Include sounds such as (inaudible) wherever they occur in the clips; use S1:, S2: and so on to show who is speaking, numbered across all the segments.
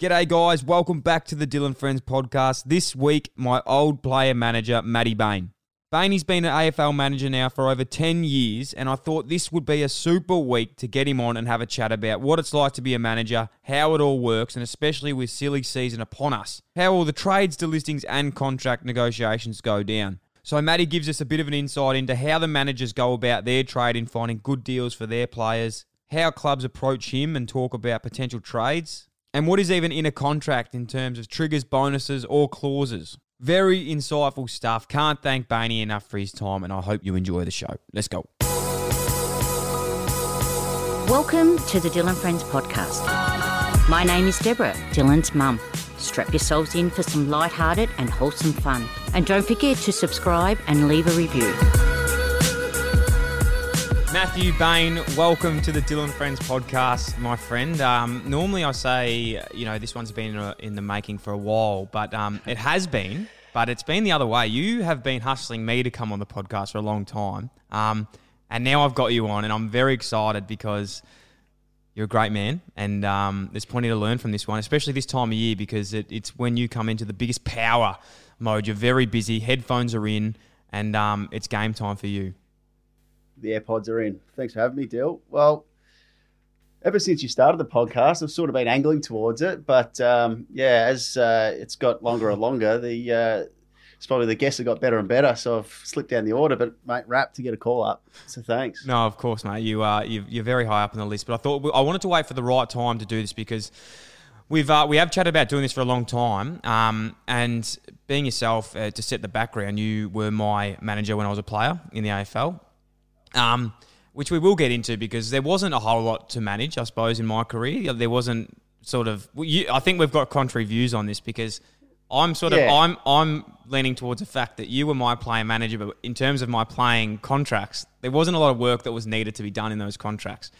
S1: G'day, guys. Welcome back to the Dylan Friends podcast. This week, my old player manager, Matty Bain. Bainey's been an AFL manager now for over 10 years, and I thought this would be a super week to get him on and have a chat about what it's like to be a manager, how it all works, and especially with silly season upon us, how all the trades delistings and contract negotiations go down. So, Matty gives us a bit of an insight into how the managers go about their trade in finding good deals for their players, how clubs approach him and talk about potential trades, and what is even in a contract in terms of triggers, bonuses, or clauses. Very insightful stuff. Can't thank Bainey enough for his time, and I hope you enjoy the show. Let's go.
S2: Welcome to the Dylan Friends podcast. My name is Deborah, Dylan's mum. Strap yourselves in for some light-hearted and wholesome fun. And don't forget to subscribe and leave a review.
S1: Matthew Bain, welcome to the Dylan Friends podcast, my friend. Um, normally I say, you know, this one's been in, a, in the making for a while, but um, it has been, but it's been the other way. You have been hustling me to come on the podcast for a long time, um, and now I've got you on, and I'm very excited because you're a great man, and um, there's plenty to learn from this one, especially this time of year because it, it's when you come into the biggest power mode. You're very busy, headphones are in, and um, it's game time for you
S3: the AirPods are in. Thanks for having me, Dill. Well, ever since you started the podcast, I've sort of been angling towards it, but um, yeah, as uh, it's got longer and longer, the uh, it's probably the guests have got better and better. So I've slipped down the order, but mate, rap to get a call up. So thanks.
S1: No, of course, mate. You are you're very high up on the list, but I thought I wanted to wait for the right time to do this because. We've uh, we have chatted about doing this for a long time, um, and being yourself uh, to set the background, you were my manager when I was a player in the AFL um, which we will get into because there wasn't a whole lot to manage, I suppose, in my career. There wasn't sort of. You, I think we've got contrary views on this because I'm sort of. I'm I'm leaning towards the fact that you were my player manager, but in terms of my playing contracts, there wasn't a lot of work that was needed to be done in those contracts.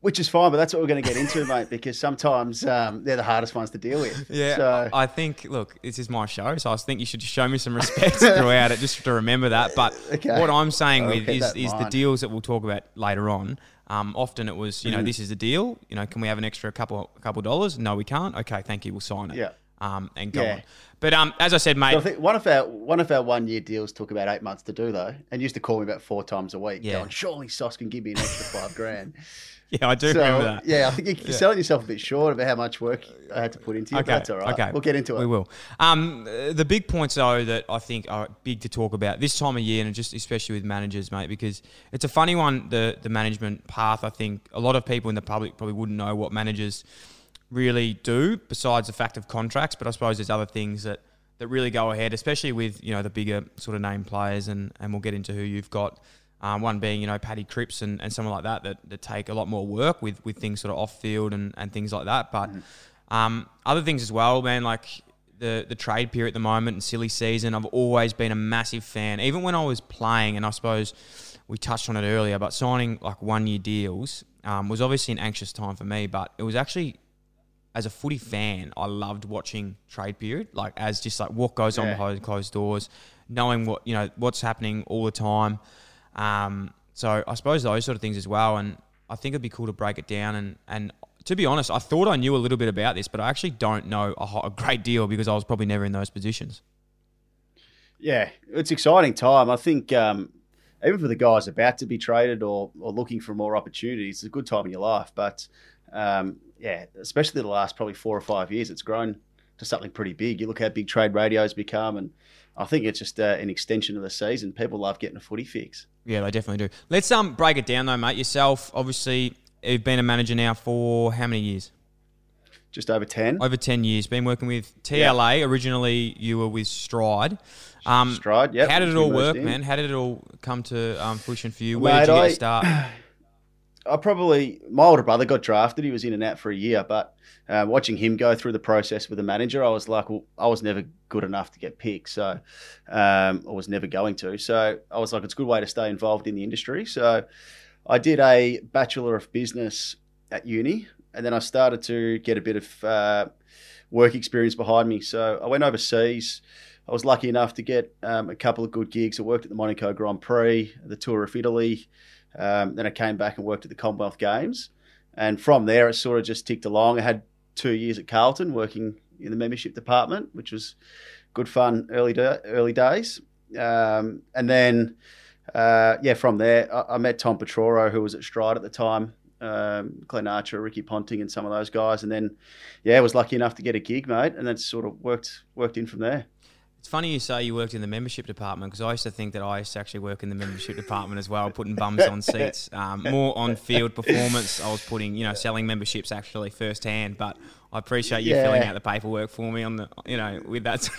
S3: Which is fine, but that's what we're going to get into, (laughs) mate, because sometimes um, they're the hardest ones to deal with.
S1: Yeah. So. I think, look, this is my show, so I think you should show me some respect throughout it just to remember that. But (laughs) okay. what I'm saying I'll with is, is the deals that we'll talk about later on. Um, often it was, you know, mm. this is the deal. You know, can we have an extra couple couple dollars? No, we can't. Okay, thank you. We'll sign it.
S3: Yeah.
S1: Um, and go yeah. on. But um, as I said, mate,
S3: so I think one of our one of our one year deals took about eight months to do though, and used to call me about four times a week, yeah. going, "Surely Sauce can give me an extra five grand." (laughs) (laughs)
S1: Yeah, I do so, remember that.
S3: Yeah, I think you're yeah. selling yourself a bit short about how much work I had to put into it. Okay, that's all right. Okay, we'll get into it.
S1: We will. Um, the big points though that I think are big to talk about this time of year, and just especially with managers, mate, because it's a funny one. The the management path. I think a lot of people in the public probably wouldn't know what managers really do, besides the fact of contracts. But I suppose there's other things that that really go ahead, especially with you know the bigger sort of name players, and and we'll get into who you've got um, one being, you know, Paddy Cripps and, and someone like that, that that take a lot more work with, with things sort of off field and, and things like that. But um, other things as well, man, like the the trade period at the moment and silly season, I've always been a massive fan. Even when I was playing, and I suppose we touched on it earlier, but signing like one year deals um, was obviously an anxious time for me. But it was actually as a footy fan, I loved watching trade period, like as just like what goes on behind closed doors, knowing what you know what's happening all the time. Um, so I suppose those sort of things as well. And I think it'd be cool to break it down. And, and to be honest, I thought I knew a little bit about this, but I actually don't know a, a great deal because I was probably never in those positions.
S3: Yeah, it's exciting time. I think um, even for the guys about to be traded or, or looking for more opportunities, it's a good time in your life. But um, yeah, especially the last probably four or five years, it's grown to something pretty big. You look how big Trade Radio's become, and I think it's just uh, an extension of the season. People love getting a footy fix.
S1: Yeah, they definitely do. Let's um break it down though, mate. Yourself, obviously, you've been a manager now for how many years?
S3: Just over ten.
S1: Over ten years. Been working with TLA. Originally, you were with Stride.
S3: Um, Stride. Yeah.
S1: How did it all work, in. man? How did it all come to um, fruition for you? Where mate, did you get I, start? (clears throat)
S3: I probably my older brother got drafted. He was in and out for a year, but uh, watching him go through the process with the manager, I was like, well, I was never good enough to get picked, so um, I was never going to. So I was like, it's a good way to stay involved in the industry. So I did a bachelor of business at uni, and then I started to get a bit of uh, work experience behind me. So I went overseas. I was lucky enough to get um, a couple of good gigs. I worked at the Monaco Grand Prix, the Tour of Italy. Um, then I came back and worked at the Commonwealth Games. And from there, it sort of just ticked along. I had two years at Carlton working in the membership department, which was good fun early da- early days. Um, and then, uh, yeah, from there, I, I, met Tom Petroro, who was at Stride at the time, um, Glenn Archer, Ricky Ponting, and some of those guys. And then, yeah, I was lucky enough to get a gig, mate, and then sort of worked worked in from there.
S1: It's funny you say you worked in the membership department because I used to think that I used to actually work in the membership department as well, putting bums on (laughs) seats. Um, more on field performance, I was putting, you know, selling memberships actually firsthand. But I appreciate you yeah. filling out the paperwork for me on the, you know, with that. (laughs)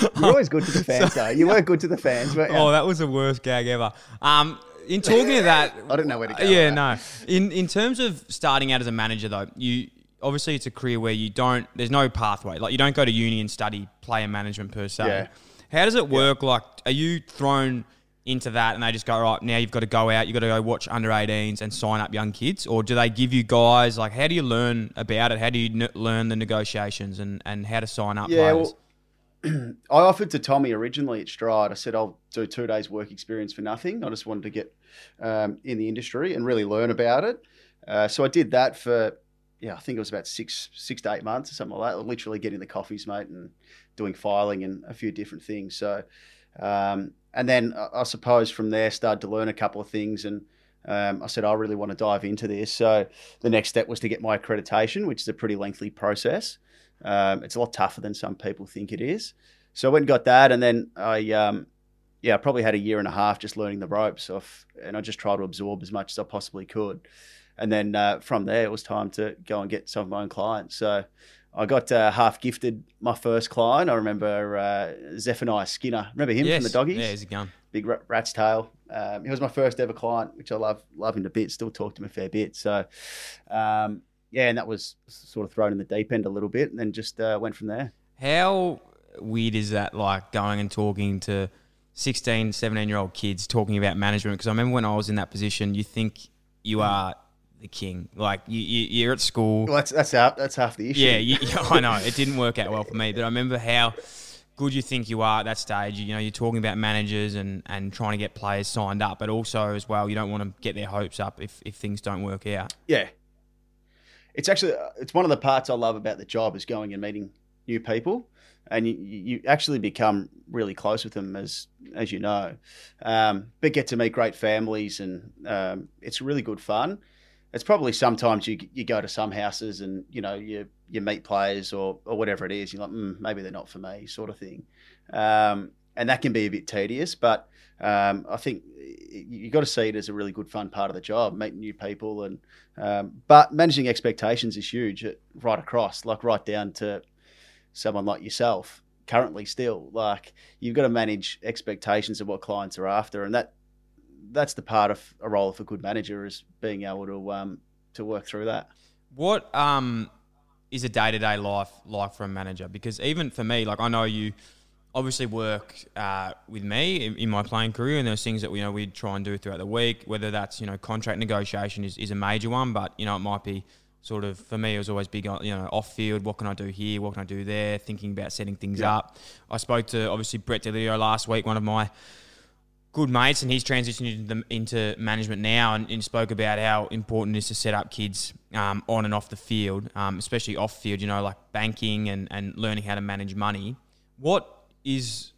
S4: You're always good to the (laughs) fans, so, though. You were good to the fans. But.
S1: Oh, that was the worst gag ever. Um, in talking of that,
S4: I don't know where to go.
S1: Yeah, no. In in terms of starting out as a manager, though, you obviously it's a career where you don't. There's no pathway. Like you don't go to uni and study player management per se. Yeah. How does it work? Yeah. Like, are you thrown into that and they just go right now? You've got to go out. You've got to go watch under 18s and sign up young kids, or do they give you guys like? How do you learn about it? How do you learn the negotiations and and how to sign up? Yeah. Players? Well, (clears throat)
S3: I offered to Tommy originally at Stride. I said I'll do two days work experience for nothing. I just wanted to get um, in the industry and really learn about it. Uh, so I did that for yeah, I think it was about six six to eight months or something like that. Literally getting the coffees, mate, and doing filing and a few different things. So, um, and then I, suppose from there started to learn a couple of things and. Um, I said I really want to dive into this, so the next step was to get my accreditation, which is a pretty lengthy process. Um, it's a lot tougher than some people think it is. So I went and got that, and then I, um, yeah, I probably had a year and a half just learning the ropes off, and I just tried to absorb as much as I possibly could. And then uh, from there, it was time to go and get some of my own clients. So I got uh, half gifted my first client. I remember uh, Zephaniah Skinner. Remember him yes. from the doggies?
S1: Yeah, he's a gun.
S3: Big rat's tail. Um, he was my first ever client, which I love, love him to bits. Still talk to him a fair bit. So, um, yeah, and that was sort of thrown in the deep end a little bit, and then just uh, went from there.
S1: How weird is that? Like going and talking to 16, 17 year old kids talking about management? Because I remember when I was in that position, you think you mm. are the king. Like you, you are at school.
S3: Well, that's that's half that's half the issue.
S1: Yeah, you, (laughs) I know it didn't work out well for me, but I remember how good you think you are at that stage. You know, you're talking about managers and, and trying to get players signed up, but also as well, you don't want to get their hopes up if, if things don't work out.
S3: Yeah, it's actually it's one of the parts I love about the job is going and meeting new people, and you, you actually become really close with them as as you know, um, but get to meet great families, and um, it's really good fun. It's probably sometimes you you go to some houses and you know you you meet players or or whatever it is, you're like mm, maybe they're not for me, sort of thing, um, and that can be a bit tedious, but um, I think you've got to see it as a really good fun part of the job, meeting new people, and um, but managing expectations is huge right across, like right down to someone like yourself. Currently, still like you've got to manage expectations of what clients are after, and that that's the part of a role of a good manager is being able to um, to work through that.
S1: What um, is a day to day life like for a manager? Because even for me, like I know you obviously work uh, with me in, in, my playing career, and there's things that you know we try and do throughout the week. Whether that's you know contract negotiation is, is a major one, but you know it might be sort of for me it was always big on you know off field. What can I do here? What can I do there? Thinking about setting things yeah. up. I spoke to obviously Brett Deledio last week, one of my good mates, and he's transitioned into, into management now, and, and, spoke about how important it is to set up kids um, on and off the field, um, especially off field. You know, like banking and and learning how to manage money. What is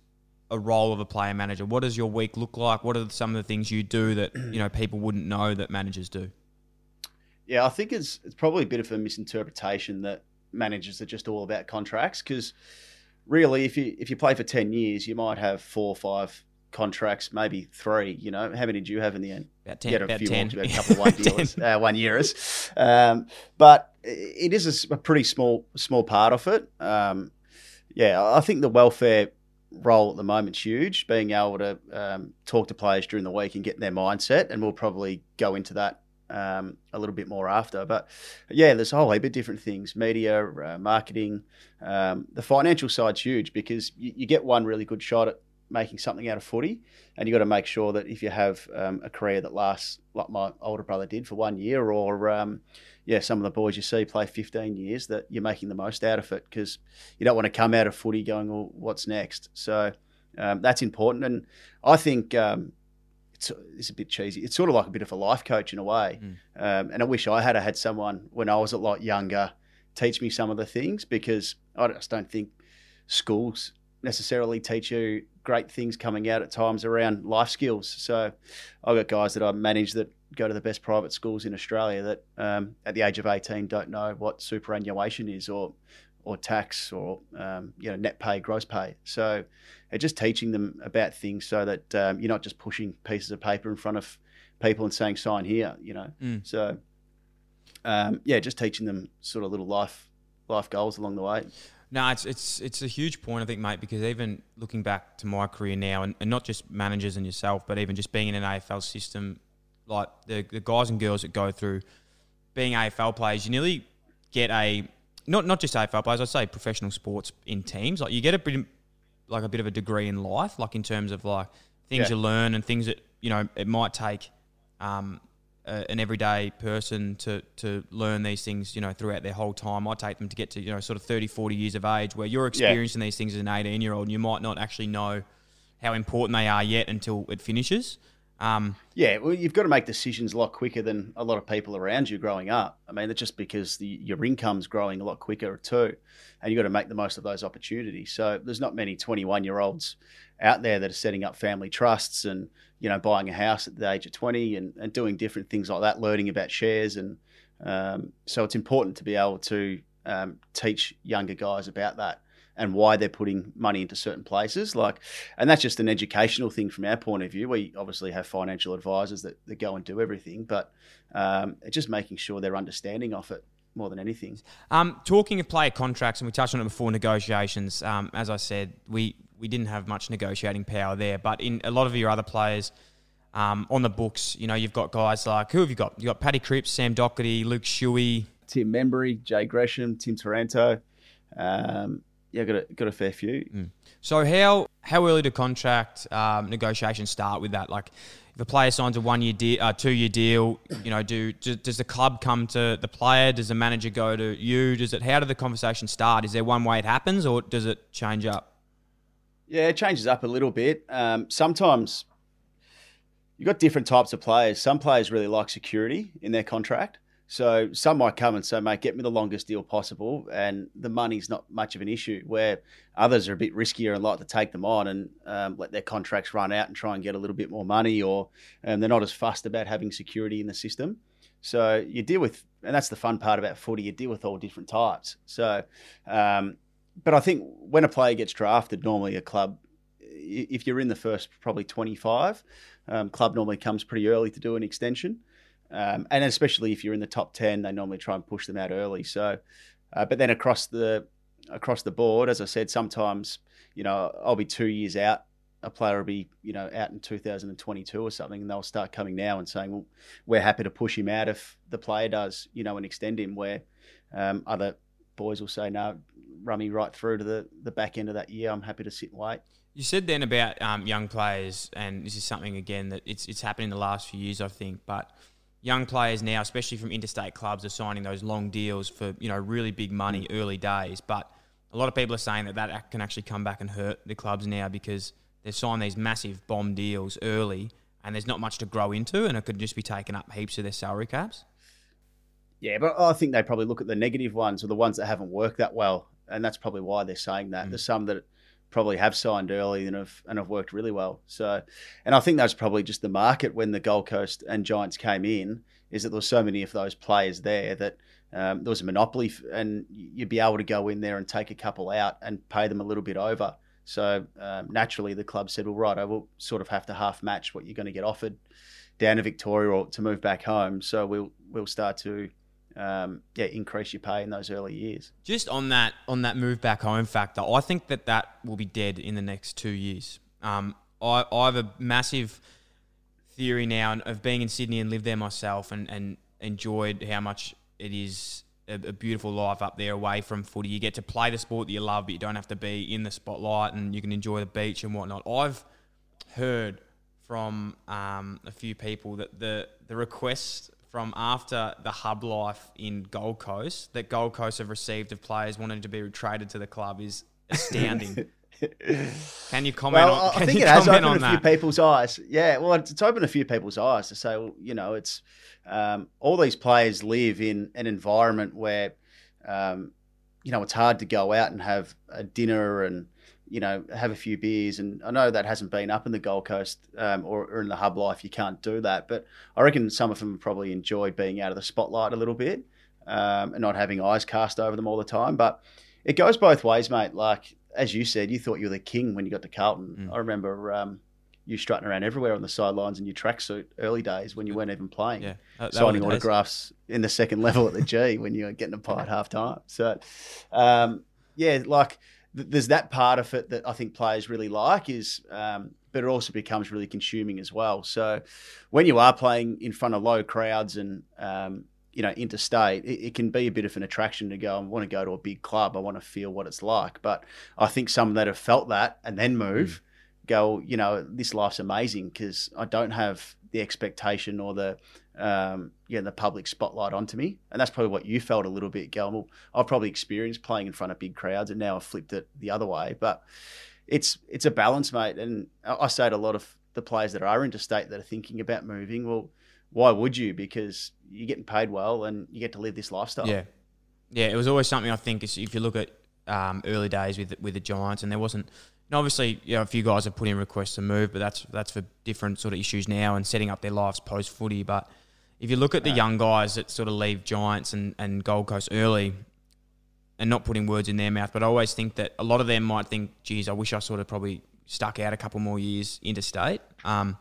S1: a role of a player manager? What does your week look like? What are some of the things you do that (clears throat) you know people wouldn't know that managers do?
S3: Yeah, I think it's it's probably a bit of a misinterpretation that managers are just all about contracts because really, if you if you play for ten years, you might have four or five contracts, maybe three. You know, how many do you have in the end?
S1: About ten. You had a
S3: about
S1: few 10.
S3: More, about a couple of one (laughs) years, uh, one. Um, but it is a, a, pretty small small part of it. Um, yeah, I think the welfare role at the moment's huge. Being able to um, talk to players during the week and get their mindset, and we'll probably go into that um, a little bit more after. But yeah, there's a whole heap of different things: media, uh, marketing. Um, the financial side's huge because you, you, get one really good shot at making something out of footy, and you've got to make sure that if you have um, a career that lasts like my older brother did for one year, or um, yeah, some of the boys you see play 15 years, that you're making the most out of it because you don't want to come out of footy going, well, what's next? So um, that's important. And I think um, it's, it's a bit cheesy. It's sort of like a bit of a life coach in a way.
S1: Mm.
S3: Um, and I wish I had had someone when I was a lot younger teach me some of the things because I just don't think schools necessarily teach you great things coming out at times around life skills. So I've got guys that I manage that go to the best private schools in Australia that um, at the age of 18 don't know what superannuation is or or tax or um, you know net pay, gross pay. So just teaching them about things so that um, you're not just pushing pieces of paper in front of people and saying sign here. You know,
S1: Mm.
S3: so um, yeah, just teaching them sort of little life life goals along the way.
S1: No, it's it's it's a huge point, I think, mate. Because even looking back to my career now, and, and not just managers and yourself, but even just being in an AFL system, like the the guys and girls that go through being AFL players, you nearly get a not not just AFL players. I'd say professional sports in teams. Like you get a bit like a bit of a degree in life, like in terms of like things
S3: Yeah.
S1: you learn and things that you know it might take um, an everyday person to to learn these things, you know, throughout their whole time. I take them to get to, you know, sort of 30, 40 years of age where you're experiencing these things as an 18 year old and you might not actually know how important they are yet until it finishes. Um,
S3: Yeah, well, you've got to make decisions a lot quicker than a lot of people around you growing up. I mean, that's just because the, your income's growing a lot quicker too, and you've got to make the most of those opportunities. So there's not many 21 year olds out there that are setting up family trusts and you know buying a house at the age of 20 and, and doing different things like that, learning about shares and um, so it's important to be able to um, teach younger guys about that and why they're putting money into certain places. Like, and that's just an educational thing from our point of view. We obviously have financial advisors that, that go and do everything, but um, just making sure they're understanding of it more than anything.
S1: Um, talking of player contracts, and we touched on it before negotiations. Um, as I said, we we didn't have much negotiating power there, but in a lot of your other players um, on the books, you know, you've got guys like who have you got? You got Paddy Cripps, Sam Docherty, Luke Shuey.
S3: Tim Membrey, Jade Gresham, Tim Taranto. Um, yeah, got a, got a fair few.
S1: So how how early do contract um, negotiations start with that? Like, if a player signs a one year deal, uh, two year deal, you know, do, do does the club come to the player? Does the manager go to you? Does it? How do the conversation start? Is there one way it happens, or does it change up?
S3: Yeah, it changes up a little bit. Um, sometimes you've got different types of players. Some players really like security in their contract. So some might come and say, mate, get me the longest deal possible, and the money's not much of an issue. Where others are a bit riskier and like to take them on and um, let their contracts run out and try and get a little bit more money, or um, they're not as fussed about having security in the system. So you deal with, and that's the fun part about footy. You deal with all different types. So, um, but I think when a player gets drafted, normally a club, if you're in the first probably 25, um, club normally comes pretty early to do an extension. Um, and especially if you're in the top 10, they normally try and push them out early. So, uh, but then across the across the board, as I said, sometimes you know I'll be two years out. A player will be you know out in 2022 or something, and they'll start coming now and saying, "Well, we're happy to push him out if the player does, you know, and extend him." Where um, other boys will say, "No, run me right through to the the back end of that year. I'm happy to sit and wait."
S1: You said then about um, young players, and this is something again that it's it's happened in the last few years, I think. But young players now, especially from interstate clubs, are signing those long deals for you know really big money early days. But a lot of people are saying that that can actually come back and hurt the clubs now because they've signed these massive bomb deals early, and there's not much to grow into, and it could just be taking up heaps of their salary caps.
S3: Yeah, but I think they probably look at the negative ones or the ones that haven't worked that well, and that's probably why they're saying that. There's some that probably have signed early and have and have worked really well. So, and I think that's probably just the market when the Gold Coast and Giants came in is that there were so many of those players there that um, there was a monopoly, f- and you'd be able to go in there and take a couple out and pay them a little bit over. So um, naturally, the club said, "Well, right, I will sort of have to half match what you're going to get offered down to Victoria or to move back home. So we'll we'll start to um, yeah increase your pay in those early years."
S1: Just on that on that move back home factor, I think that that will be dead in the next two years. Um, I, I have a massive theory now of being in Sydney and lived there myself and, and enjoyed how much it is a, a beautiful life up there away from footy. You get to play the sport that you love, but you don't have to be in the spotlight and you can enjoy the beach and whatnot. I've heard from um, a few people that the the request from after the hub life in Gold Coast that Gold Coast have received of players wanting to be traded to the club is astounding. (laughs) Can you comment
S3: well,
S1: on?
S3: I think it has opened
S1: on
S3: a few people's eyes. Yeah, well, it's, it's opened a few people's eyes to say, well, you know, it's um, all these players live in an environment where, um, you know, it's hard to go out and have a dinner and you know have a few beers. And I know that hasn't been up in the Gold Coast um, or, or in the hub life. You can't do that, but I reckon some of them probably enjoy being out of the spotlight a little bit um, and not having eyes cast over them all the time. But it goes both ways, mate. Like as you said, you thought you were the king when you got to Carlton.
S1: Mm.
S3: I remember um, you strutting around everywhere on the sidelines in your tracksuit early days when you weren't even playing.
S1: Yeah, that- that
S3: Signing autographs in the second level at the G when you were getting a pie at half time. So, um, yeah, like th- there's that part of it that I think players really like is, um, but it also becomes really consuming as well. So, when you are playing in front of low crowds and um, you know interstate, it, it can be a bit of an attraction to go. I want to go to a big club. I want to feel what it's like. But I think some that have felt that and then move go, you know, this life's amazing because I don't have the expectation or the um, yeah, the public spotlight onto me, and that's probably what you felt a little bit. Well, I've probably experienced playing in front of big crowds, and now I've flipped it the other way. But it's it's a balance, mate. And I say to a lot of the players that are interstate that are thinking about moving, well, why would you? Because you're getting paid well, and you get to live this lifestyle.
S1: Yeah, yeah. It was always something I think if you look at um, early days with with the Giants, and there wasn't. Obviously, you know, a few guys have put in requests to move, but that's that's for different sort of issues now and setting up their lives post footy. But if you look at the young guys that sort of leave Giants and, and Gold Coast early, and not putting words in their mouth, but I always think that a lot of them might think, "Geez, I wish I sort of probably stuck out a couple more years interstate." Um,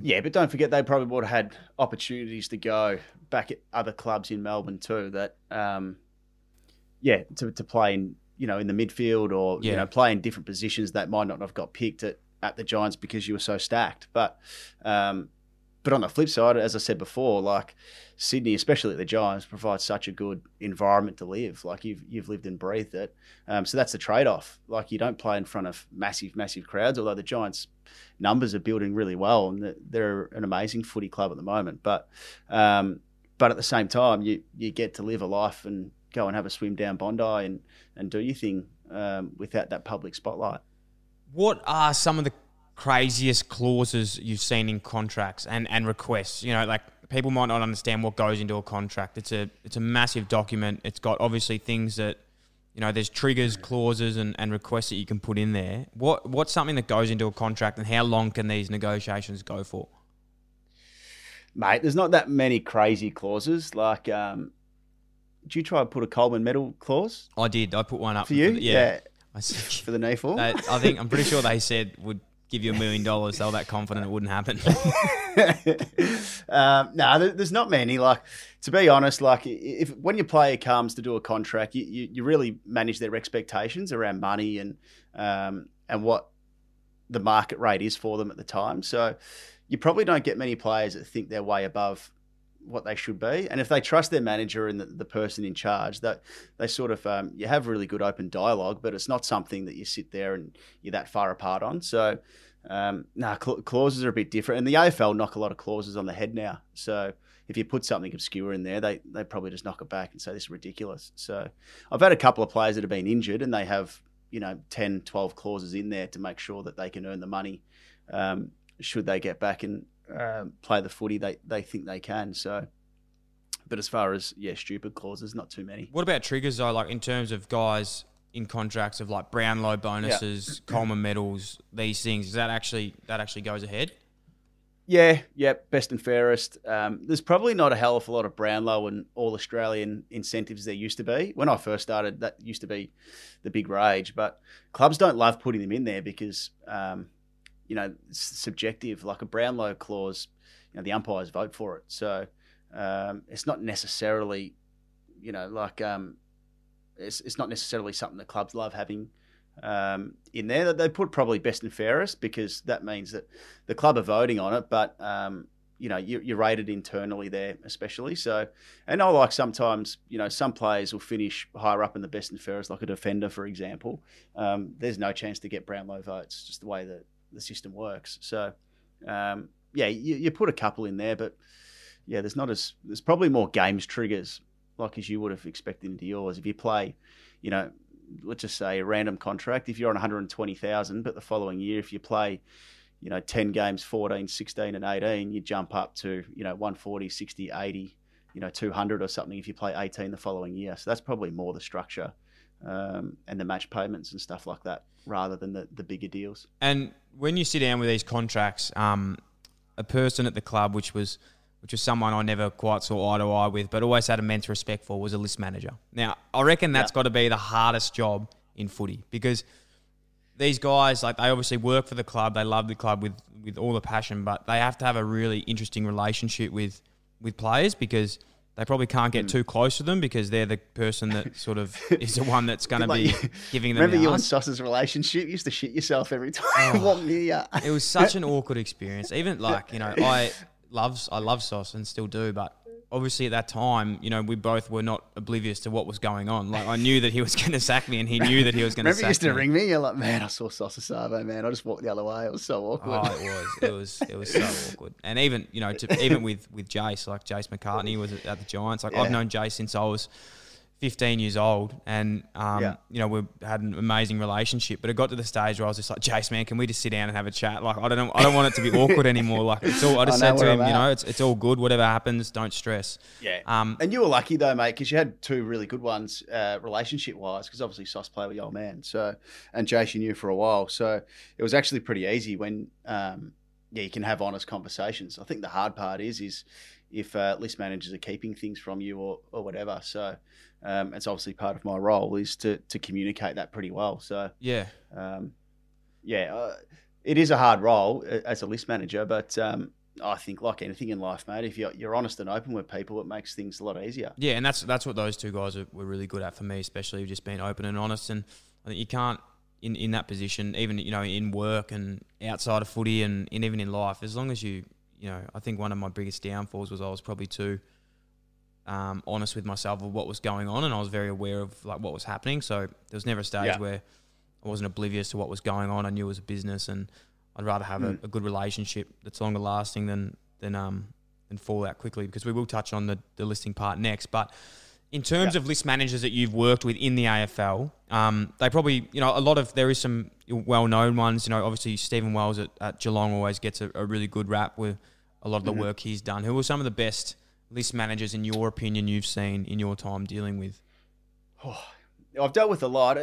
S3: Yeah, but don't forget they probably would have had opportunities to go back at other clubs in Melbourne too. That, um, yeah, to, to play in you know in the midfield or you know play in different positions that might not have got picked at, at the Giants because you were so stacked. But um, but on the flip side, as I said before, like Sydney, especially at the Giants, provides such a good environment to live. Like you've you've lived and breathed it. Um, so that's the trade off. Like you don't play in front of massive, massive crowds, although the Giants numbers are building really well and they're- an amazing footy club at the moment. But um, but at the same time, you you get to live a life and go and have a swim down Bondi and and do your thing um, without that public spotlight.
S1: What are some of the craziest clauses you've seen in contracts and, and requests? You know, like people might not understand what goes into a contract. It's a it's a massive document. It's got obviously things that you know, there's triggers, clauses and, and requests that you can put in there. What what's something that goes into a contract and how long can these negotiations go for?
S3: Mate, there's not that many crazy clauses. Like, um, did you try and put a Coleman medal clause
S1: I did. I put one up
S3: for you?
S1: the- yeah. I (laughs)
S3: for the knee fall.
S1: I think I'm pretty sure they said would give you a million dollars. They were that confident it wouldn't happen. (laughs)
S3: um, no, there, there's not many. Like to be honest, like if when your player comes to do a contract, you, you, you really manage their expectations around money and um, and what the market rate is for them at the time. So you probably don't get many players that think they're way above what they should be. And if they trust their manager and the, the person in charge, that they sort of um, you have really good open dialogue, but it's not something that you sit there and you're that far apart on. So um, nah, cla- clauses are a bit different, and the AFL knock a lot of clauses on the head now. So if you put something obscure in there, they they probably just knock it back and say this is ridiculous. So I've had a couple of players that have been injured, and they have you know 10, 12 clauses in there to make sure that they can earn the money um, should they get back and um, play the footy they they think they can. So. But as far as yeah, stupid clauses, not too many.
S1: What about triggers though? Like in terms of guys in contracts of like Brownlow bonuses, Coleman medals, these things. Is that actually that actually goes ahead?
S3: Yeah, yeah, best and fairest. Um, there's probably not a hell of a lot of Brownlow and all Australian incentives there used to be. When I first started, that used to be the big rage. But clubs don't love putting them in there because, um, you know, subjective. Like a Brownlow clause, you know, the umpires vote for it. So um, it's not necessarily, you know, like um, it's, it's not necessarily something that clubs love having um, in there. They put probably best and fairest because that means that the club are voting on it, but um, you know you, you're rated internally there, especially. So, and I like sometimes you know some players will finish higher up in the best and fairest, like a defender, for example. Um, there's no chance to get Brownlow votes, just the way that the system works. So, um, yeah, you, you put a couple in there, but yeah, there's not as there's probably more games triggers like as you would have expected into yours. If you play, you know, let's just say a random contract. If you're on 120,000, but the following year, if you play, you know, 10 games, 14, 16, and 18, you jump up to, you know, 140, 60, 80, you know, 200 or something if you play 18 the following year. So that's probably more the structure um, and the match payments and stuff like that rather than the, the bigger deals.
S1: And when you sit down with these contracts, um, a person at the club, which was which was someone I never quite saw eye to eye with, but always had immense respect for, was a list manager. Now, I reckon that's yeah. got to be the hardest job in footy because these guys, like, they obviously work for the club, they love the club with, with all the passion, but they have to have a really interesting relationship with, with players because – they probably can't get mm. too close to them because they're the person that (laughs) sort of is the one that's going to be giving them.
S3: Remember
S1: the
S3: you and Sauce's relationship? You used to shit yourself every time (laughs) oh, you.
S1: it was such an awkward experience. Even like you know, I loves (laughs) I love Sauce and still do, but obviously at that time, you know, we both were not oblivious to what was going on. Like I knew that he was (laughs) going to sack me, and he knew that he was going to.
S3: Remember, you used to ring me. You're like, man, I saw Sauce Savo, man. I just walked the other way. It was so awkward.
S1: Oh, it was. It was. It was so (laughs) awkward. And even you know, to, even with with Jace, like Jace McCartney was at the Giants. Like yeah. I've known Jace since I was 15 years old, and um, yeah. you know we had an amazing relationship. But it got to the stage where I was just like, Jace, man, can we just sit down and have a chat? Like I don't know, I don't want it to be (laughs) awkward anymore. Like it's all. I just I said to him, you know, it's it's all good. Whatever happens, don't stress.
S3: Yeah. Um, and you were lucky though, mate, because you had two really good ones, uh, relationship wise. Because obviously Sauce played with your old man, so and Jace you knew for a while, so it was actually pretty easy when. Um, yeah, you can have honest conversations. I think the hard part is is if uh, list managers are keeping things from you or, or whatever. So um, it's obviously part of my role is to to communicate that pretty well. So
S1: yeah,
S3: um, yeah, uh, it is a hard role uh, as a list manager, but um, I think like anything in life, mate, if you're, you're honest and open with people, it makes things a lot easier.
S1: Yeah, and that's that's what those two guys were really good at for me, especially just being open and honest. And I think you can't in, in that position, even you know in work and outside of footy and, and even in life, as long as you you know, I think one of my biggest downfalls was I was probably too um, honest with myself of what was going on, and I was very aware of like what was happening. So there was never a stage yeah. where I wasn't oblivious to what was going on. I knew it was a business, and I'd rather have mm. a, a, good relationship that's longer lasting than than um than fall out quickly. Because we will touch on the the listing part next, but. In terms yeah. of list managers that you've worked with in the AFL, um, they probably, you know, a lot of there is some well-known ones. You know, obviously Stephen Wells at, at Geelong always gets a, a really good rap with a lot of the mm-hmm. work he's done. Who are some of the best list managers, in your opinion, you've seen in your time dealing with?
S3: Oh, I've dealt with a lot.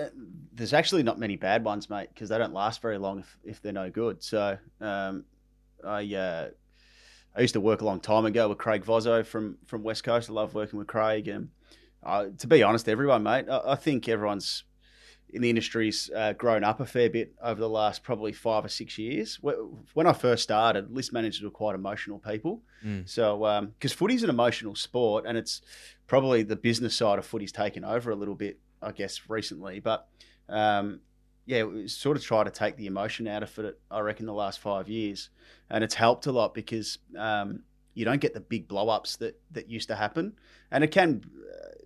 S3: There's actually not many bad ones, mate, because they don't last very long if, if they're no good. So um, I uh, I used to work a long time ago with Craig Vozzo from from West Coast. I love working with Craig, and uh, to be honest, everyone, mate, I, I think everyone's in the industry's uh, grown up a fair bit over the last probably five or six years. When I first started, list managers were quite emotional people. Mm. So, because um, footy's an emotional sport, and it's probably the business side of footy's taken over a little bit, I guess, recently. But um, yeah, we sort of try to take the emotion out of it. I reckon the last five years, and it's helped a lot because um, you don't get the big blow ups that that used to happen, and it can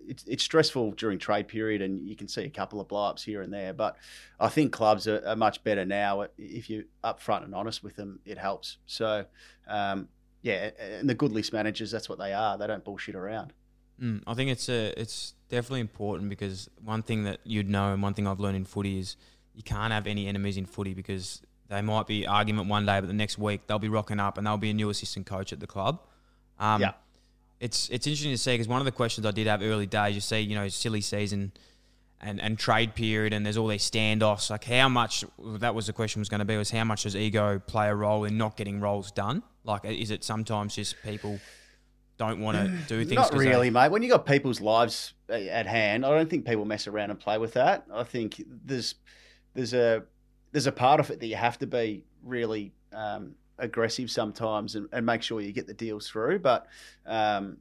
S3: it's, it's stressful during trade period, and you can see a couple of blow-ups here and there. But I think clubs are, are much better now. If you're upfront and honest with them, it helps. So, um, yeah, and the good list managers, that's what they are. They don't bullshit around.
S1: Mm, I think it's a, it's definitely important because one thing that you'd know, and one thing I've learned in footy is you can't have any enemies in footy because they might be argument one day, but the next week they'll be rocking up and they'll be a new assistant coach at the club. Um, yeah it's it's interesting to see because one of the questions I did have early days, you see, you know, silly season and, and trade period, and there's all these standoffs. Like, how much that was the question was going to be was how much does ego play a role in not getting roles done? Like, is it sometimes just people don't want (clears throat) to do things?
S3: Not really, they... mate. When you got people's lives at hand, I don't think people mess around and play with that. I think there's there's a there's a part of it that you have to be really um, aggressive sometimes and, and make sure you get the deals through. But um,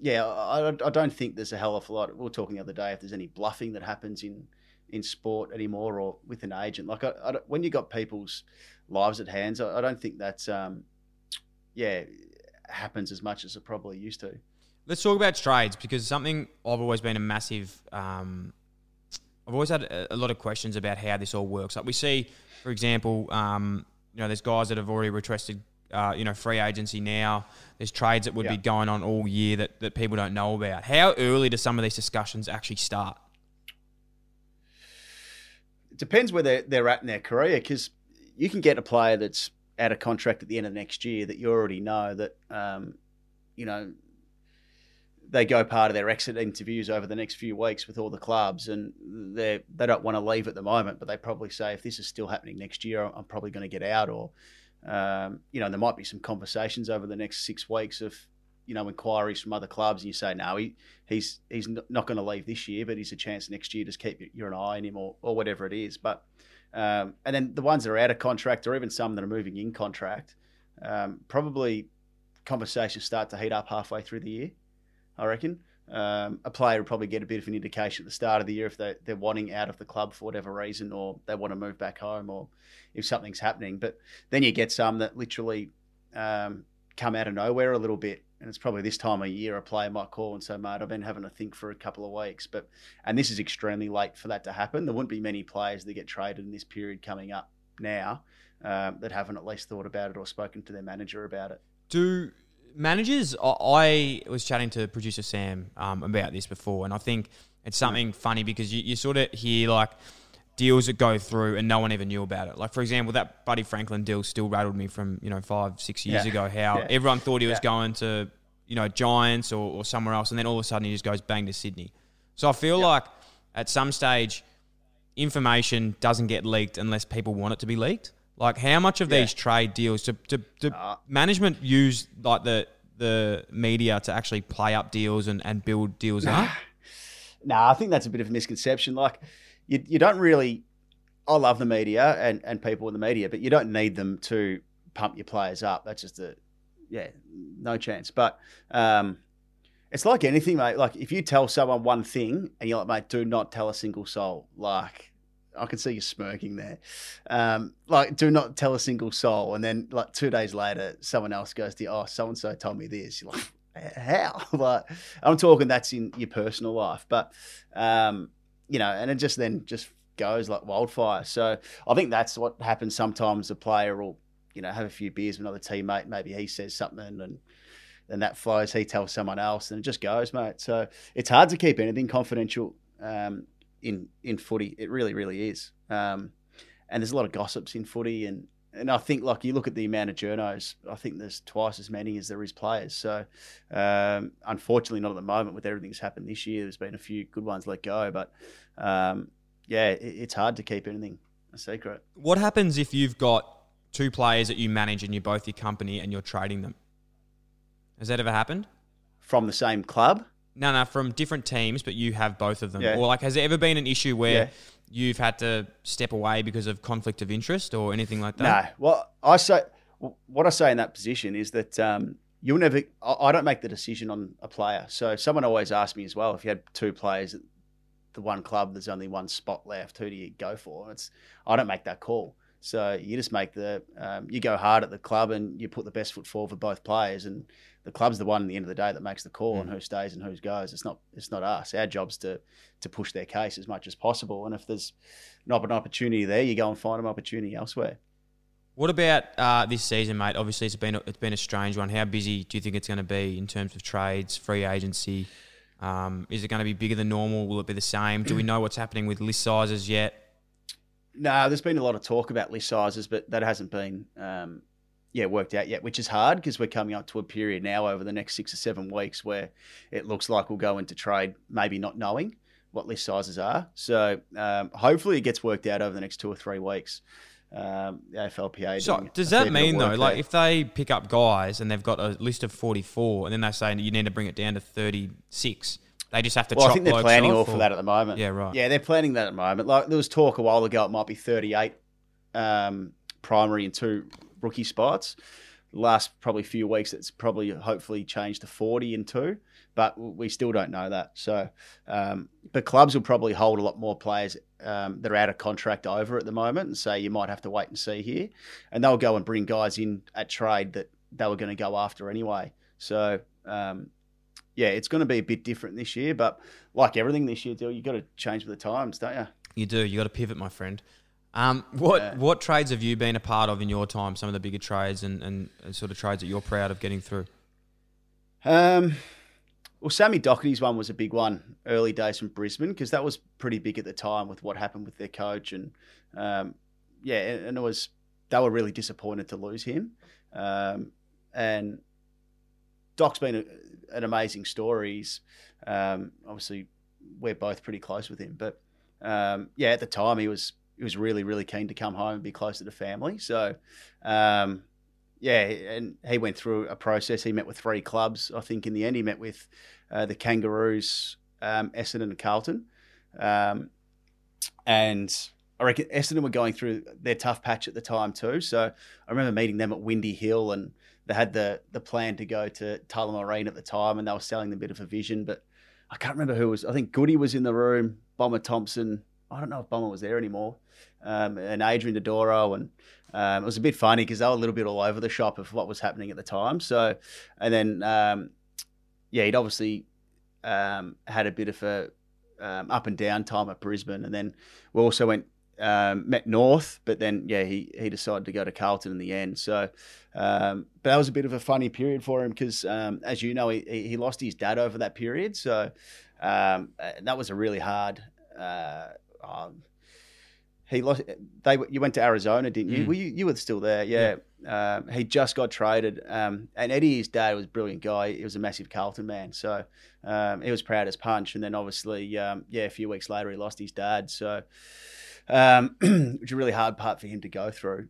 S3: yeah, I, I, don't think there's a hell of a lot. We were talking the other day if there's any bluffing that happens in in sport anymore or with an agent. Like I, I when you got people's lives at hands, I, don't think that's um, yeah happens as much as it probably used to.
S1: Let's talk about trades because something I've always been a massive. Um, I've always had a, a, lot of questions about how this all works. Like we see, for example, um, you know, there's guys that have already requested, uh, you know, free agency now. There's trades that would yeah. be going on all year that, that people don't know about. How early do some of these discussions actually start?
S3: it depends where they're, they're at in their career because you can get a player that's out of contract at the end of next year that you already know that, um, you know, they go part of their exit interviews over the next few weeks with all the clubs, and they they don't want to leave at the moment, but they probably say if this is still happening next year, I'm probably going to get out, or um, you know, there might be some conversations over the next six weeks of you know inquiries from other clubs, and you say no, he he's he's not going to leave this year, but he's a chance next year. Just keep your an eye on him, or or whatever it is. But um, and then the ones that are out of contract, or even some that are moving in contract, um, probably conversations start to heat up halfway through the year. I reckon. Um, a player will probably get a bit of an indication at the start of the year if they, they're wanting out of the club for whatever reason or they want to move back home or if something's happening. But then you get some that literally um, come out of nowhere a little bit. And it's probably this time of year a player might call and say, mate, I've been having to think for a couple of weeks. But And this is extremely late for that to happen. There wouldn't be many players that get traded in this period coming up now um, that haven't at least thought about it or spoken to their manager about it.
S1: Do managers, I, was chatting to producer Sam um, about this before, and I think it's something funny because you, you sort of hear like deals that go through and no one ever knew about it. Like for example, that Buddy Franklin deal still rattled me from you know five six years
S3: Yeah.
S1: ago. How
S3: Yeah.
S1: everyone thought he was
S3: Yeah.
S1: going to you know Giants or, or somewhere else, and then all of a sudden he just goes bang to Sydney. So I feel like at some stage information doesn't get leaked unless people want it to be leaked. Like how much of
S3: Yeah.
S1: these trade deals to, to, to
S3: Uh,
S1: management use like the the media to actually play up deals and, and build deals up? (sighs)
S3: No, I think that's a bit of a misconception. Like, you, you don't really. I love the media and, and people in the media, but you don't need them to pump your players up. That's just a, yeah, no chance. But um, it's like anything, mate. Like, if you tell someone one thing and you're like, mate, do not tell a single soul. Like, I can see you smirking there. Um, like, do not tell a single soul. And then, like, two days later, someone else goes to you, oh, so and so told me this. You're like, (laughs) how? (laughs) like, I'm talking that's in your personal life, but um, you know, and it just then just goes like wildfire. So I think that's what happens sometimes. The player will, you know, have a few beers with another teammate. Maybe he says something, and then that flows. He tells someone else, and it just goes, mate. So it's hard to keep anything confidential um, in in footy. It really, really is. Um, and there's a lot of gossips in footy, and and I think like you look at the amount of journos, I think there's twice as many as there is players. So um, unfortunately, not at the moment with everything that's happened this year. There's been a few good ones let go, but um, yeah, it, it's hard to keep anything a secret.
S1: What happens if you've got two players that you manage and you're both your company and you're trading them? Has that ever happened?
S3: From the same club,
S1: No, no, from different teams, but you have both of them.
S3: Yeah.
S1: Or like, has there ever been an issue where
S3: Yeah.
S1: you've had to step away because of conflict of interest or anything like that?
S3: No. Well, I say what I say in that position is that um, you'll never. I don't make the decision on a player. So someone always asks me as well if you had two players at the one club, there's only one spot left. Who do you go for? It's I don't make that call. So you just make the um, you go hard at the club and you put the best foot forward for both players and. The club's the one at the end of the day that makes the call on who stays and who goes. It's not. It's not us. Our job's to to push their case as much as possible. And if there's not an opportunity there, you go and find an opportunity elsewhere.
S1: What about uh, this season, mate? Obviously, it's been a, it's been a strange one. How busy do you think it's going to be in terms of trades, free agency? Um, is it going to be bigger than normal? Will it be the same? Do we know what's happening with list sizes yet?
S3: No, there's been a lot of talk about list sizes, but that hasn't been um, yeah worked out yet, which is hard because we're coming up to a period now over the next six or seven weeks where it looks like we'll go into trade maybe not knowing what list sizes are. So um, hopefully it gets worked out over the next two or three weeks. Um, the AFLPA.
S1: So does that mean though, like
S3: there.
S1: if they pick up guys and they've got a list of forty-four, and then they say you need to bring it down to thirty-six, they just have to.
S3: Well, I think they're planning all for
S1: or-
S3: that at the moment.
S1: Yeah, right.
S3: Yeah, they're planning that at the moment. Like there was talk a while ago, it might be 38 um, primary and two rookie spots. Last probably few weeks, it's probably hopefully changed to 40 and two, but we still don't know that. So, um, but clubs will probably hold a lot more players um, that are out of contract over at the moment and say you might have to wait and see here, and they'll go and bring guys in at trade that they were going to go after anyway. So. Um, yeah, it's going to be a bit different this year, but like everything this year, Dill, you've got to change with the times, don't you?
S1: You do. You got to pivot, my friend. Um, what
S3: Yeah.
S1: what trades have you been a part of in your time? Some of the bigger trades and, and, and sort of trades that you're proud of getting through.
S3: Um, Well, Sammy Docherty's one was a big one early days from Brisbane because that was pretty big at the time with what happened with their coach and um, yeah, and, it was they were really disappointed to lose him. Um, and Doc's been a, an amazing story. He's um, obviously we're both pretty close with him, but um, yeah, at the time he was was really really keen to come home and be closer to family. So um, yeah, and he went through a process. He met with three clubs. I think in the end he met with uh, the Kangaroos, um, Essendon, and Carlton. Um, and I reckon Essendon were going through their tough patch at the time too. So I remember meeting them at Windy Hill, and they had the the plan to go to Tullamarine at the time, and they were selling them a bit of a vision. But I can't remember who was. I think Goody was in the room, Bomber Thompson. I don't know if Bomber was there anymore, um, and Adrian Dodoro, and um, it was a bit funny because they were a little bit all over the shop of what was happening at the time. So, and then um, yeah, he'd obviously um, had a bit of a um, up and down time at Brisbane, and then we also went um, met North, but then yeah, he he decided to go to Carlton in the end. So, but that was a bit of a funny period for him because, as you know, he he lost his dad over that period. So that was a really hard. Uh, he lost. They you went to Arizona, didn't you? Mm. Well, you, you were still there, yeah. yeah. Um, he just got traded, um, and Eddie, his dad, was a brilliant guy. He was a massive Carlton man, so um, he was proud as punch. And then obviously, um, yeah, a few weeks later, he lost his dad, so um, (clears throat) which is a really hard part for him to go through,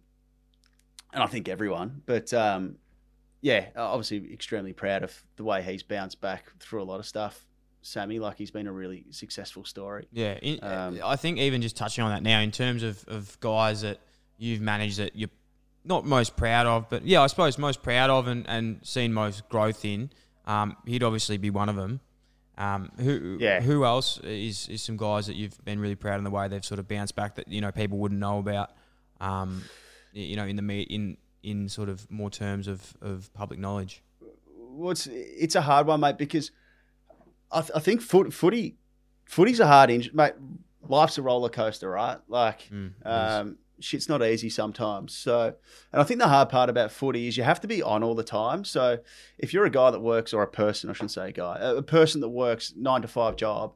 S3: and I think everyone. But um, yeah, obviously, extremely proud of the way he's bounced back through a lot of stuff. Sammy. Like he's been a really successful story.
S1: Yeah, in, um, I think even just touching on that now, in terms of, of guys that you've managed that you're not most proud of, but yeah, I suppose most proud of and, and seen most growth in, um, he'd obviously be one of them. Um, who yeah. who else is, is some guys that you've been really proud in the way they've sort of bounced back that you know people wouldn't know about, um, you know, in the meet in in sort of more terms of, of public knowledge.
S3: Well, it's it's a hard one, mate, because I, th- I think foot, footy, footy's a hard injury, mate. Life's a roller coaster, right? Like, mm, um, shit's not easy sometimes. So, and I think the hard part about footy is you have to be on all the time. So, if you're a guy that works, or a person, I shouldn't say a guy, a person that works nine to five job,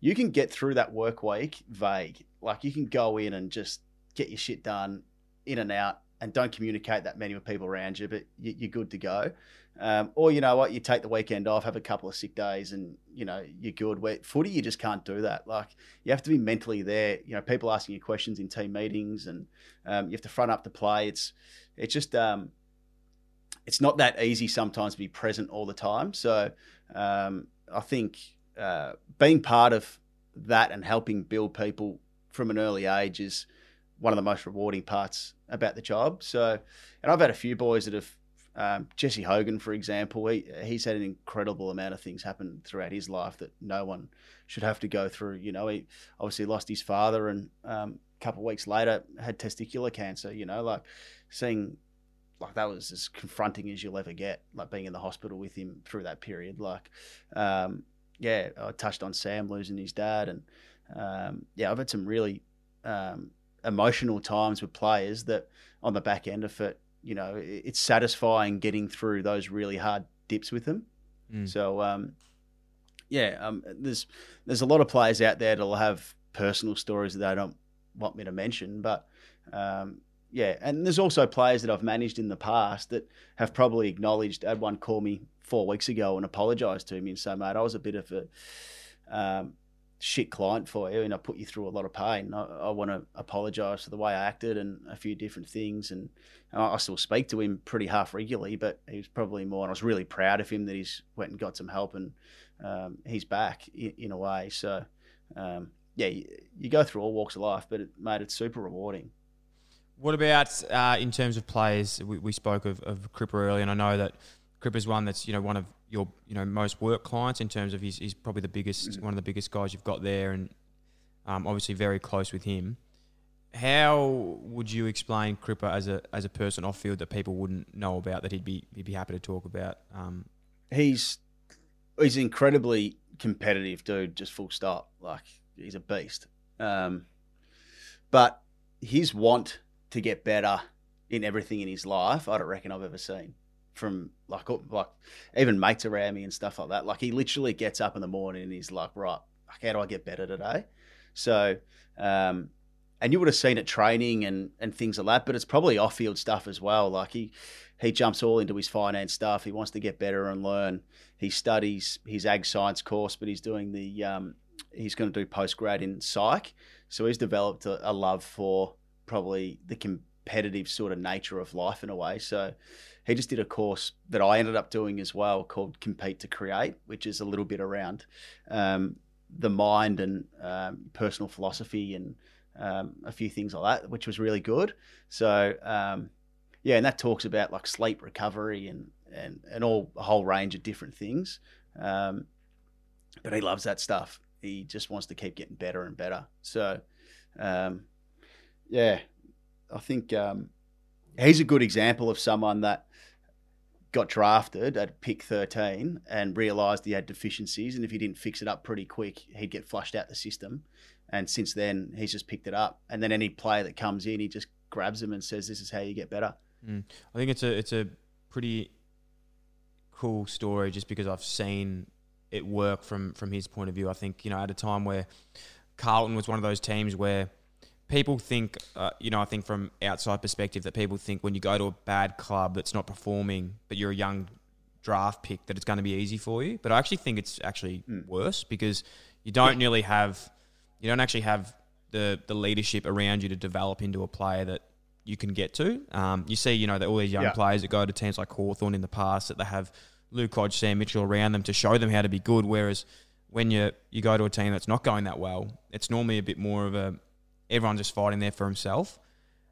S3: you can get through that work week vague. Like, you can go in and just get your shit done in and out and don't communicate that many with people around you, but you're good to go. Um, or you know what, you take the weekend off, have a couple of sick days, and you know you're good. Where footy, you just can't do that. Like you have to be mentally there. You know, people asking you questions in team meetings, and um, you have to front up the play. It's it's just um, it's not that easy sometimes to be present all the time. So um, I think uh, being part of that and helping build people from an early age is one of the most rewarding parts about the job. So, and I've had a few boys that have um, Jesse Hogan, for example, he, he's had an incredible amount of things happen throughout his life that no one should have to go through. You know, he obviously lost his father, and um, a couple of weeks later had testicular cancer. You know, like seeing like that was as confronting as you'll ever get. Like being in the hospital with him through that period. Like, um, yeah, I touched on Sam losing his dad, and um, yeah, I've had some really um, emotional times with players that on the back end of it you know, it's satisfying getting through those really hard dips with them. Mm. So, um, yeah, um, there's there's a lot of players out there that'll have personal stories that they don't want me to mention, but um, yeah, and there's also players that I've managed in the past that have probably acknowledged. I had one call me four weeks ago and apologised to me and say, mate, I was a bit of a um, shit client for you and I put you through a lot of pain. I, I want to apologise for the way I acted and a few different things. And, and I, I still speak to him pretty half regularly, but he was probably more. And I was really proud of him that he's went and got some help and um, he's back in, in, a way. So, um, yeah, you, you, go through all walks of life, but it, mate, it's super rewarding.
S1: What about uh, in terms of players? We, we spoke of, of Cripper earlier, and I know that Cripper's one that's you know one of your you know most work clients in terms of he's, he's probably the biggest one of the biggest guys you've got there, and um, obviously very close with him. How would you explain Cripper as a as a person off field that people wouldn't know about that he'd be he'd be happy to talk about? Um,
S3: he's he's incredibly competitive dude, just full stop. Like he's a beast. Um, but his want to get better in everything in his life, I don't reckon I've ever seen from like like even mates around me and stuff like that. Like he literally gets up in the morning and he's like, right, how do I get better today? So, um, and you would have seen it training and and things like that, but it's probably off field stuff as well. Like he he jumps all into his finance stuff. He wants to get better and learn. He studies his ag science course, but he's doing the um, he's going to do post grad in psych. So he's developed a, a love for probably the competitive sort of nature of life in a way. So he just did a course that I ended up doing as well called Compete to Create, which is a little bit around um, the mind and um, personal philosophy and um, a few things like that, which was really good. So um, yeah, and that talks about like sleep recovery and and and all a whole range of different things. Um, but he loves that stuff. He just wants to keep getting better and better. So um, yeah, I think um, he's a good example of someone that got drafted at pick 13 and realised he had deficiencies. And if he didn't fix it up pretty quick, he'd get flushed out the system. And since then, he's just picked it up. And then any player that comes in, he just grabs them and says, "This is how you get better."
S1: Mm. I think it's a it's a pretty cool story, just because I've seen it work from from his point of view. I think you know at a time where Carlton was one of those teams where people think, uh, you know, I think from outside perspective that people think when you go to a bad club that's not performing, but you're a young draft pick, that it's going to be easy for you. But I actually think it's actually mm. worse because you don't nearly have, you don't actually have the the leadership around you to develop into a player that you can get to. Um, you see, you know, that all these young yeah. players that go to teams like Hawthorn in the past that they have Luke Hodge, Sam Mitchell around them to show them how to be good. Whereas when you you go to a team that's not going that well, it's normally a bit more of a everyone's just fighting there for himself.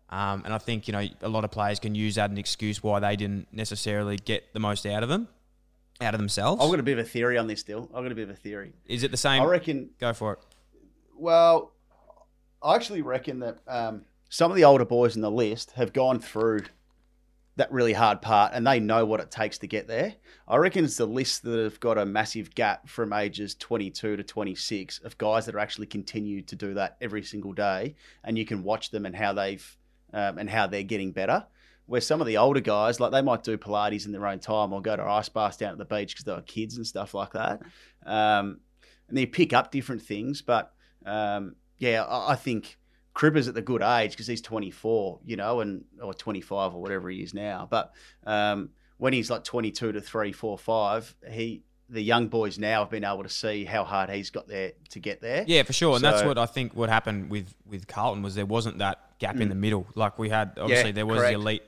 S1: Um, and I think you know a lot of players can use that as an excuse why they didn't necessarily get the most out of them, out of themselves.
S3: I've got a bit of a theory on this. Still, I've got a bit of a theory.
S1: Is it the same?
S3: I reckon.
S1: Go for it.
S3: Well, I actually reckon that um, some of the older boys in the list have gone through that really hard part and they know what it takes to get there. I reckon it's the list that have got a massive gap from ages 22 to 26 of guys that are actually continued to do that every single day and you can watch them and how they've um, and how they're getting better. Where some of the older guys, like they might do Pilates in their own time or go to ice baths down at the beach because they're kids and stuff like that. Um, and they pick up different things. But um, yeah, I, I think Cripper's at the good age because he's 24, you know, and or 25 or whatever he is now. But um, when he's like 22 to 3, 4, 5, he the young boys now have been able to see how hard he's got there to get there.
S1: Yeah, for sure. And that's what I think what happened with with Carlton was there wasn't that gap mm. in the middle. Like we had obviously yeah, there was correct. the elite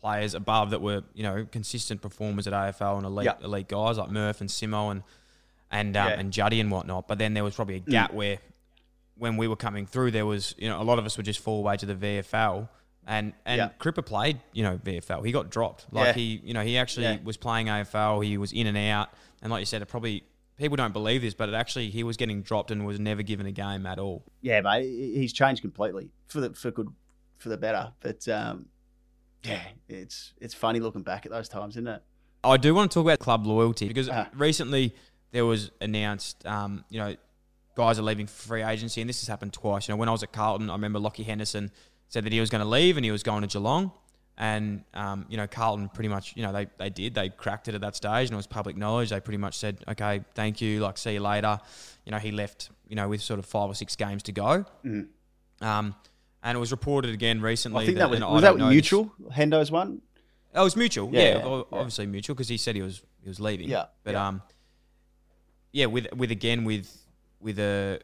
S1: players above that were, you know, consistent performers at AFL and elite yep. elite guys like Murph and Simo and and um, yeah. and Juddy and whatnot. But then there was probably a gap mm. where when we were coming through, there was you know a lot of us would just fall away to the VFL, and and yeah. Cripper played you know VFL. He got dropped. Like yeah. he you know he actually yeah. was playing AFL. He was in and out, and like you said, it probably people don't believe this, but it actually he was getting dropped and was never given a game at all.
S3: Yeah, mate, he's changed completely for the for good for the better. But um, yeah, it's it's funny looking back at those times, isn't it?
S1: I do want to talk about club loyalty because uh-huh. recently there was announced, um, you know, guys are leaving free agency, and this has happened twice. You know, when I was at Carlton, I remember Lachie Henderson said that he was going to leave and he was going to Geelong. And, um, you know, Carlton pretty much, you know, they, they did. They cracked it at that stage and it was public knowledge. They pretty much said, okay, thank you, like, see you later. You know, he left, you know, with sort of five or six games to go.
S3: Mm.
S1: Um, and it was reported again recently.
S3: I think that, that was, was that mutual, Hendo's one?
S1: Oh, it was mutual. Yeah, yeah obviously yeah. mutual because he said he was he was leaving.
S3: Yeah,
S1: but
S3: yeah.
S1: um, yeah, with with again with with the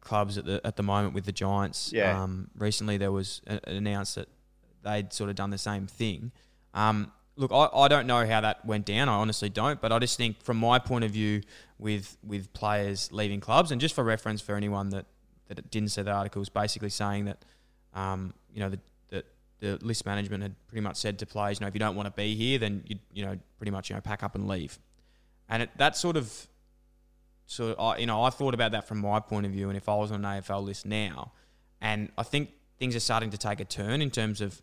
S1: clubs at the at the moment with the Giants.
S3: Yeah.
S1: Um, recently there was a, announced that they'd sort of done the same thing. Um, look, I, I don't know how that went down. I honestly don't, but I just think from my point of view, with with players leaving clubs, and just for reference for anyone that that didn't see the article, was basically saying that um, you know the, the the list management had pretty much said to players, you know, if you don't want to be here, then you you know pretty much you know pack up and leave, and it, that sort of so I, you know, I thought about that from my point of view, and if I was on an AFL list now, and I think things are starting to take a turn in terms of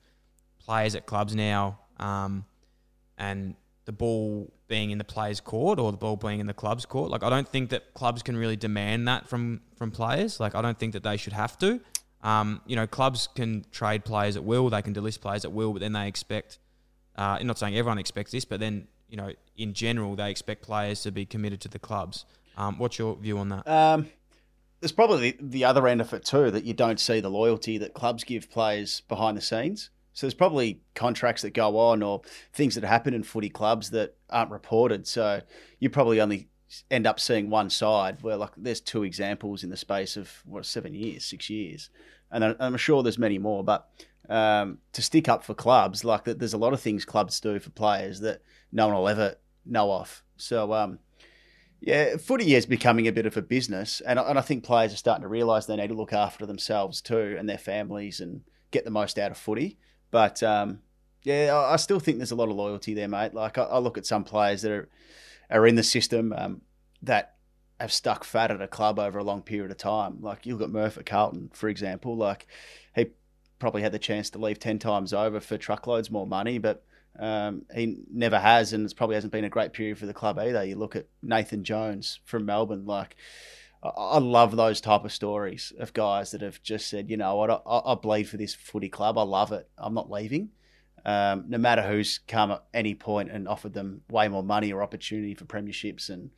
S1: players at clubs now, um, and the ball being in the players' court or the ball being in the club's court. Like I don't think that clubs can really demand that from from players. Like I don't think that they should have to. Um, you know, clubs can trade players at will, they can delist players at will, but then they expect Uh, I'm not saying everyone expects this, but then you know, in general, they expect players to be committed to the clubs. Um, what's your view on that?
S3: Um, there's probably the, the other end of it too that you don't see the loyalty that clubs give players behind the scenes. So there's probably contracts that go on or things that happen in footy clubs that aren't reported. So you probably only end up seeing one side where like there's two examples in the space of what seven years, six years, and I'm sure there's many more. But um, to stick up for clubs, like there's a lot of things clubs do for players that no one will ever know of. So um, yeah, footy is becoming a bit of a business, and and I think players are starting to realise they need to look after themselves too and their families and get the most out of footy. But um, yeah, I still think there's a lot of loyalty there, mate. Like I, I look at some players that are are in the system um, that have stuck fat at a club over a long period of time. Like you look at Murph at Carlton, for example. Like he probably had the chance to leave ten times over for truckloads more money, but um, he never has, and it probably hasn't been a great period for the club either. You look at Nathan Jones from Melbourne, like. I love those type of stories of guys that have just said, you know what, I, I bleed for this footy club. I love it. I'm not leaving um, no matter who's come at any point and offered them way more money or opportunity for premierships and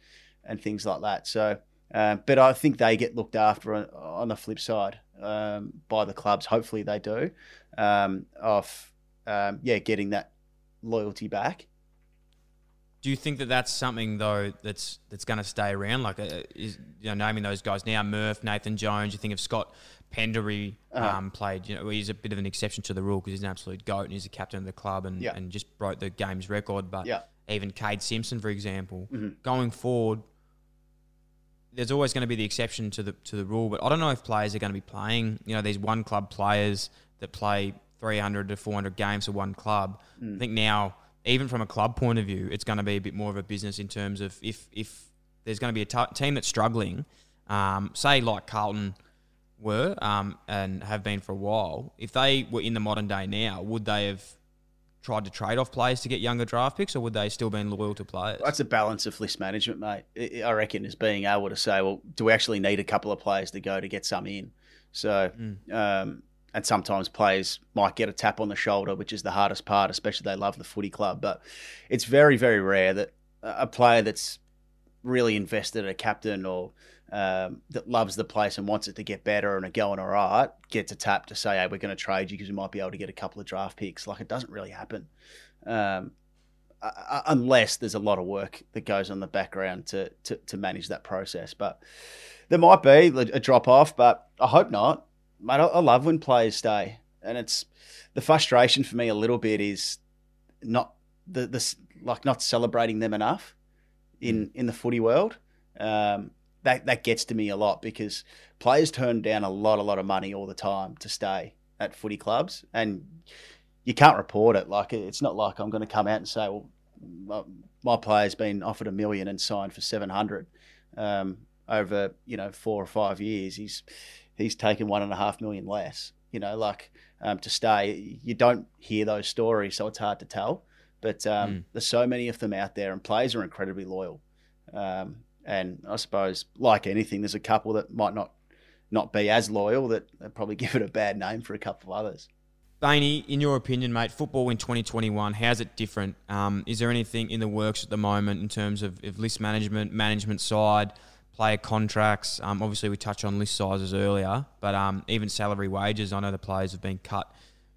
S3: and things like that. So, um, but I think they get looked after on, on the flip side um, by the clubs. Hopefully, they do. Um, of um, yeah, getting that loyalty back.
S1: Do you think that that's something though that's that's going to stay around? Like, uh, is, you know, naming those guys now, Murph, Nathan Jones. You think of Scott Pendlebury uh-huh. um, played. You know, he's a bit of an exception to the rule because he's an absolute goat and he's a captain of the club and, yeah. and just broke the game's record. But yeah. even Kade Simpson, for example, mm-hmm. going forward, there's always going to be the exception to the to the rule. But I don't know if players are going to be playing. You know, these one club players that play 300 to 400 games for one club. Mm. I think now, even from a club point of view, it's going to be a bit more of a business in terms of if if there's going to be a t- team that's struggling, um, say like Carlton were um, and have been for a while, if they were in the modern day now, would they have tried to trade off players to get younger draft picks, or would they still been loyal to players?
S3: That's a balance of list management, mate. I reckon is being able to say, well, do we actually need a couple of players to go to get some in? So, mm. um, and sometimes players might get a tap on the shoulder, which is the hardest part, especially they love the footy club. But it's very, very rare that a player that's really invested, a captain or um, that loves the place and wants it to get better and are going all right gets a tap to say, hey, we're going to trade you because we might be able to get a couple of draft picks. Like it doesn't really happen um, uh, unless there's a lot of work that goes on the background to, to, to manage that process. But there might be a drop off, but I hope not. Mate, I, love when players stay. And it's the frustration for me a little bit is not the, the like not celebrating them enough in, in the footy world. Um, that that gets to me a lot because players turn down a lot, a lot of money all the time to stay at footy clubs, and you can't report it. Like it's not like I'm going to come out and say, well, my, my player's been offered a million and signed for seven hundred um, over you know four or five years. He's he's taken one and a half million less. You know, like um, to stay. You don't hear those stories, so it's hard to tell. But um, mm. there's so many of them out there, and players are incredibly loyal. Um, and I suppose, like anything, there's a couple that might not not be as loyal that probably (laughs) give it a bad name for a couple of others.
S1: Bainey, in your opinion, mate, football in 2021, how's it different? Um, is there anything in the works at the moment in terms of, of list management, management side, player contracts? Um, obviously, we touched on list sizes earlier, but um, even salary wages. I know the players have been cut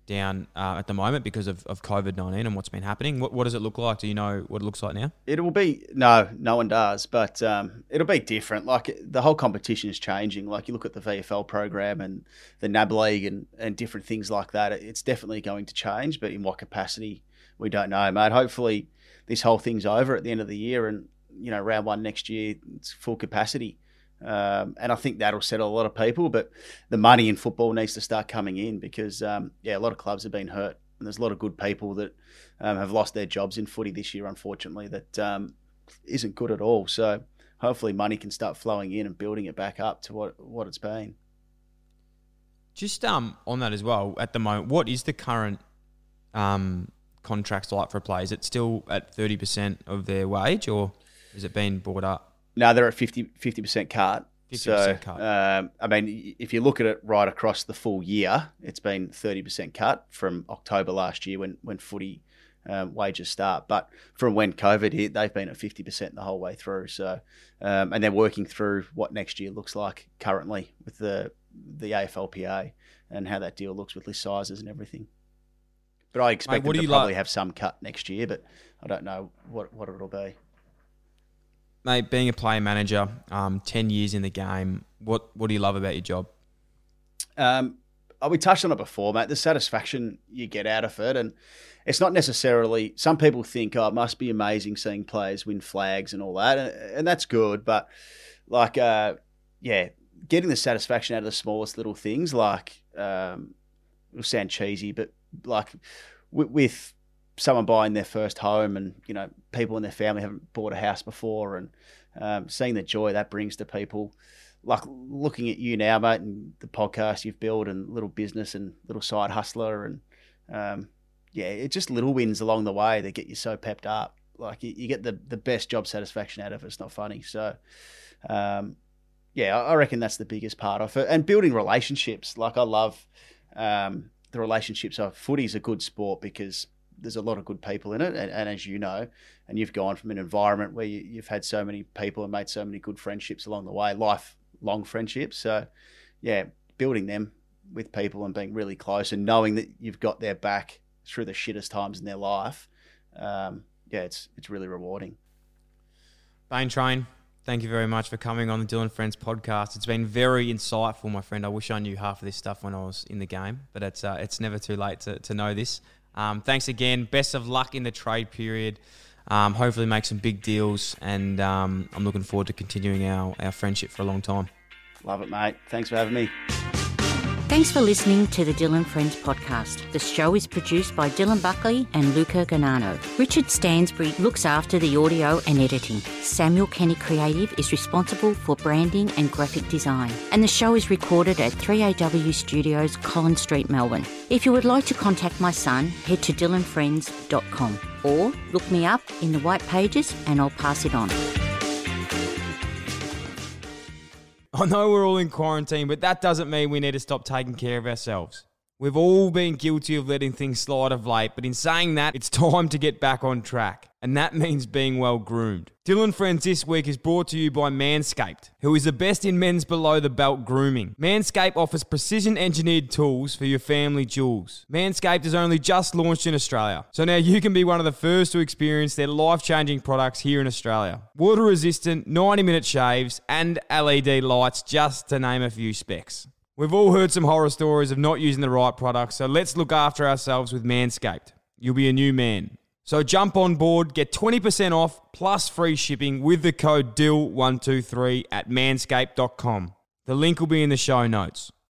S1: down uh, at the moment because of, of COVID 19 and what's been happening. What, what does it look like? Do you know what it looks like now?
S3: It will be, no, no one does, but um, it'll be different. Like the whole competition is changing. Like you look at the VFL program and the NAB League and, and different things like that. It's definitely going to change, but in what capacity, we don't know, mate. Hopefully, this whole thing's over at the end of the year and, you know, round one next year, it's full capacity. Um, and I think that'll settle a lot of people. But the money in football needs to start coming in because, um, yeah, a lot of clubs have been hurt. And there's a lot of good people that um, have lost their jobs in footy this year, unfortunately, that um, not good at all. So hopefully money can start flowing in and building it back up to what, what it's been.
S1: Just um, on that as well, at the moment, what is the current um, contracts like for players? It's still at 30% of their wage or has it been brought up?
S3: No, they're at 50 percent cut. 50% so, cut. Um, I mean, if you look at it right across the full year, it's been thirty percent cut from October last year when when footy um, wages start. But from when COVID hit, they've been at 50% the whole way through. So, um, and they're working through what next year looks like currently with the the AFLPA and how that deal looks with list sizes and everything. But I expect
S1: what
S3: them
S1: do
S3: to
S1: you
S3: probably
S1: like-
S3: have some cut next year, but I don't know what, what it'll be.
S1: Mate, being a player manager, um, 10 years in the game, what, what do you love about your job?
S3: Um, oh, we touched on it before, mate. The satisfaction you get out of it, and it's not necessarily. Some people think, oh, it must be amazing seeing players win flags and all that, and, and that's good. But like, uh, yeah, getting the satisfaction out of the smallest little things, like um, it'll sound cheesy, but like with, with someone buying their first home, and you know, people in their family haven't bought a house before, and um, seeing the joy that brings to people like looking at you now, mate, and the podcast you've built, and little business and little side hustler, and um, yeah, it's just little wins along the way that get you so pepped up. Like you, you get the the best job satisfaction out of it. It's not funny. So, um, yeah, I reckon that's the biggest part of it, and building relationships. Like I love um, the relationships. Of footy's a good sport because there's a lot of good people in it, and, and as you know, and you've gone from an environment where you, you've had so many people and made so many good friendships along the way, lifelong friendships. So, yeah, building them with people and being really close and knowing that you've got their back through the shittest times in their life, um, yeah, it's it's really rewarding.
S1: Bain Train, thank you very much for coming on the Dylan Friends podcast. It's been very insightful, my friend. I wish I knew half of this stuff when I was in the game, but it's uh, it's never too late to, to know this. Um, thanks again. Best of luck in the trade period. Um, hopefully, make some big deals, and um, I'm looking forward to continuing our, our friendship for a long time.
S3: Love it, mate. Thanks for having me.
S2: Thanks for listening to the Dylan Friends podcast. The show is produced by Dylan Buckley and Luca Ganano. Richard Stansbury looks after the audio and editing. Samuel Kenny Creative is responsible for branding and graphic design. And the show is recorded at 3AW Studios, Collins Street, Melbourne. If you would like to contact my son, head to dylanfriends.com or look me up in the white pages and I'll pass it on.
S1: I know we're all in quarantine, but that doesn't mean we need to stop taking care of ourselves. We've all been guilty of letting things slide of late, but in saying that, it's (laughs) time to get back on track. And that means being well groomed. Dylan Friends this week is brought to you by Manscaped, who is the best in men's below the belt grooming. Manscaped offers precision engineered tools for your family jewels. Manscaped has only just launched in Australia, so now you can be one of the first to experience their life changing products here in Australia. Water resistant, 90 minute shaves, and LED lights, just to name a few specs. We've all heard some horror stories of not using the right products, so let's look after ourselves with Manscaped. You'll be a new man. So jump on board, get 20% off plus free shipping with the code DIL123 at manscaped.com. The link will be in the show notes.